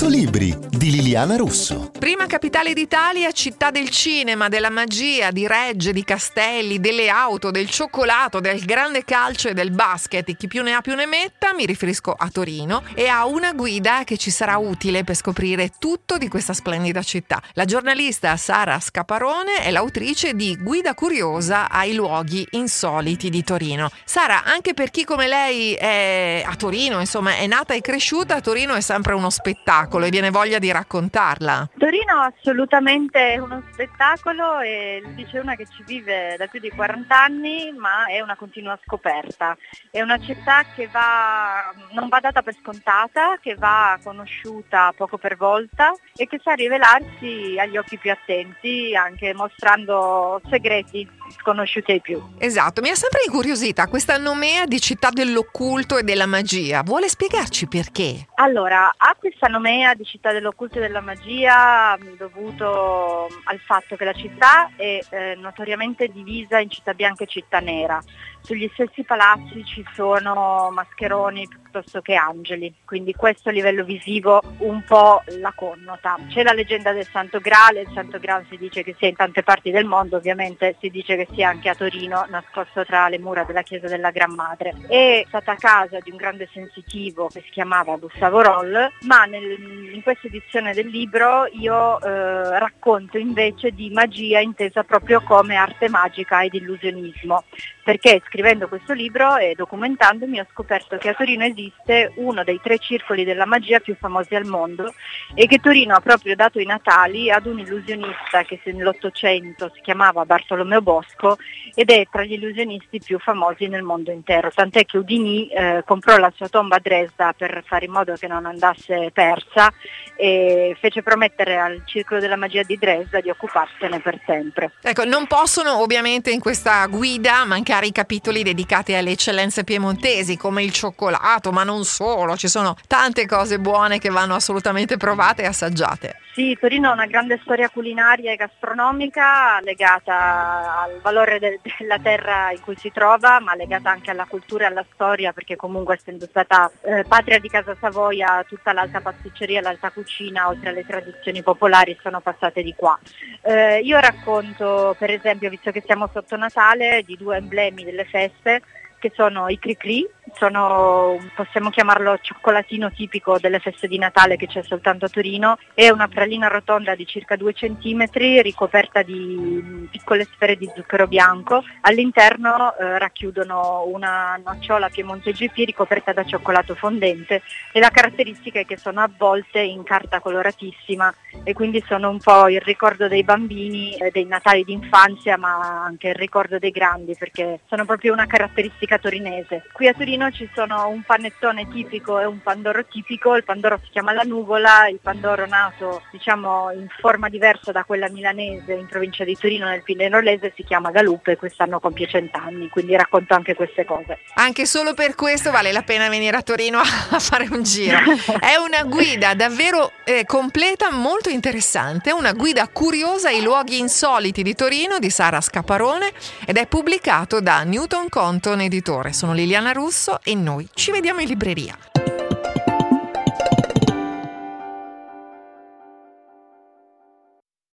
100 libri di Liliana Russo. Prima capitale d'Italia, città del cinema, della magia, di regge, di castelli, delle auto, del cioccolato, del grande calcio e del basket. Chi più ne ha più ne metta, mi riferisco a Torino, e a una guida che ci sarà utile per scoprire tutto di questa splendida città. La giornalista Sara Scaparone è l'autrice di Guida curiosa ai luoghi insoliti di Torino. Sara, anche per chi come lei è a Torino, insomma, è nata e cresciuta, Torino è sempre uno spettacolo e viene voglia di raccontarla. Torino assolutamente è uno spettacolo e dice una che ci vive da più di 40 anni ma è una continua scoperta. È una città che va, non va data per scontata, che va conosciuta poco per volta e che sa rivelarsi agli occhi più attenti anche mostrando segreti sconosciuti ai più. Esatto, mi ha sempre incuriosita questa nomea di città dell'occulto e della magia. Vuole spiegarci perché? Allora, ha questa nomea di città dell'occulto e della magia dovuto al fatto che la città è eh, notoriamente divisa in città bianca e città nera. Sugli stessi palazzi ci sono mascheroni piuttosto che angeli, quindi questo a livello visivo un po' la connota. C'è la leggenda del Santo Graal, il Santo Graal si dice che sia in tante parti del mondo, ovviamente si dice che sia anche a Torino, nascosto tra le mura della chiesa della Gran Madre. È stata casa di un grande sensitivo che si chiamava Gustavo Roll, ma nel, in questa edizione del libro io eh, racconto invece di magia intesa proprio come arte magica ed illusionismo, perché scrivendo questo libro e documentandomi ho scoperto che a Torino esiste uno dei tre circoli della magia più famosi al mondo e che Torino ha proprio dato i natali ad un illusionista che nell'Ottocento si chiamava Bartolomeo Bosco ed è tra gli illusionisti più famosi nel mondo intero, tant'è che Udini eh, comprò la sua tomba a Dresda per fare in modo che non andasse persa e fece promettere al Circolo della Magia di Dresda di occuparsene per sempre. Ecco, non possono ovviamente in questa guida mancare i capitoli dedicati alle eccellenze piemontesi come il cioccolato, ma non solo, ci sono tante cose buone che vanno assolutamente provate e assaggiate. Sì, Torino ha una grande storia culinaria e gastronomica legata al valore de- della terra in cui si trova, ma legata anche alla cultura e alla storia, perché comunque essendo stata eh, patria di Casa Savoia, tutta l'alta pasticceria l'alta cucina, oltre alle tradizioni popolari, sono passate di qua. Eh, io racconto, per esempio, visto che siamo sotto Natale, di due emblemi delle feste, che sono i cri-cri, sono, possiamo chiamarlo cioccolatino tipico delle feste di Natale che c'è soltanto a Torino, è una pralina rotonda di circa 2 cm ricoperta di piccole sfere di zucchero bianco, all'interno eh, racchiudono una nocciola Piemonte GP ricoperta da cioccolato fondente e la caratteristica è che sono avvolte in carta coloratissima e quindi sono un po' il ricordo dei bambini, eh, dei Natali d'infanzia ma anche il ricordo dei grandi perché sono proprio una caratteristica torinese. Qui a Torino ci sono un panettone tipico e un pandoro tipico, il pandoro si chiama la nuvola, il pandoro nato diciamo in forma diversa da quella milanese in provincia di Torino nel Pinerolese si chiama Galuppe quest'anno compie cent'anni, quindi racconto anche queste cose. Anche solo per questo vale la pena venire a Torino a fare un giro. È una guida davvero eh, completa, molto interessante, una guida curiosa ai luoghi insoliti di Torino di Sara Scaparone ed è pubblicato da Newton Conton Editore. Sono Liliana Russo e noi ci vediamo in libreria.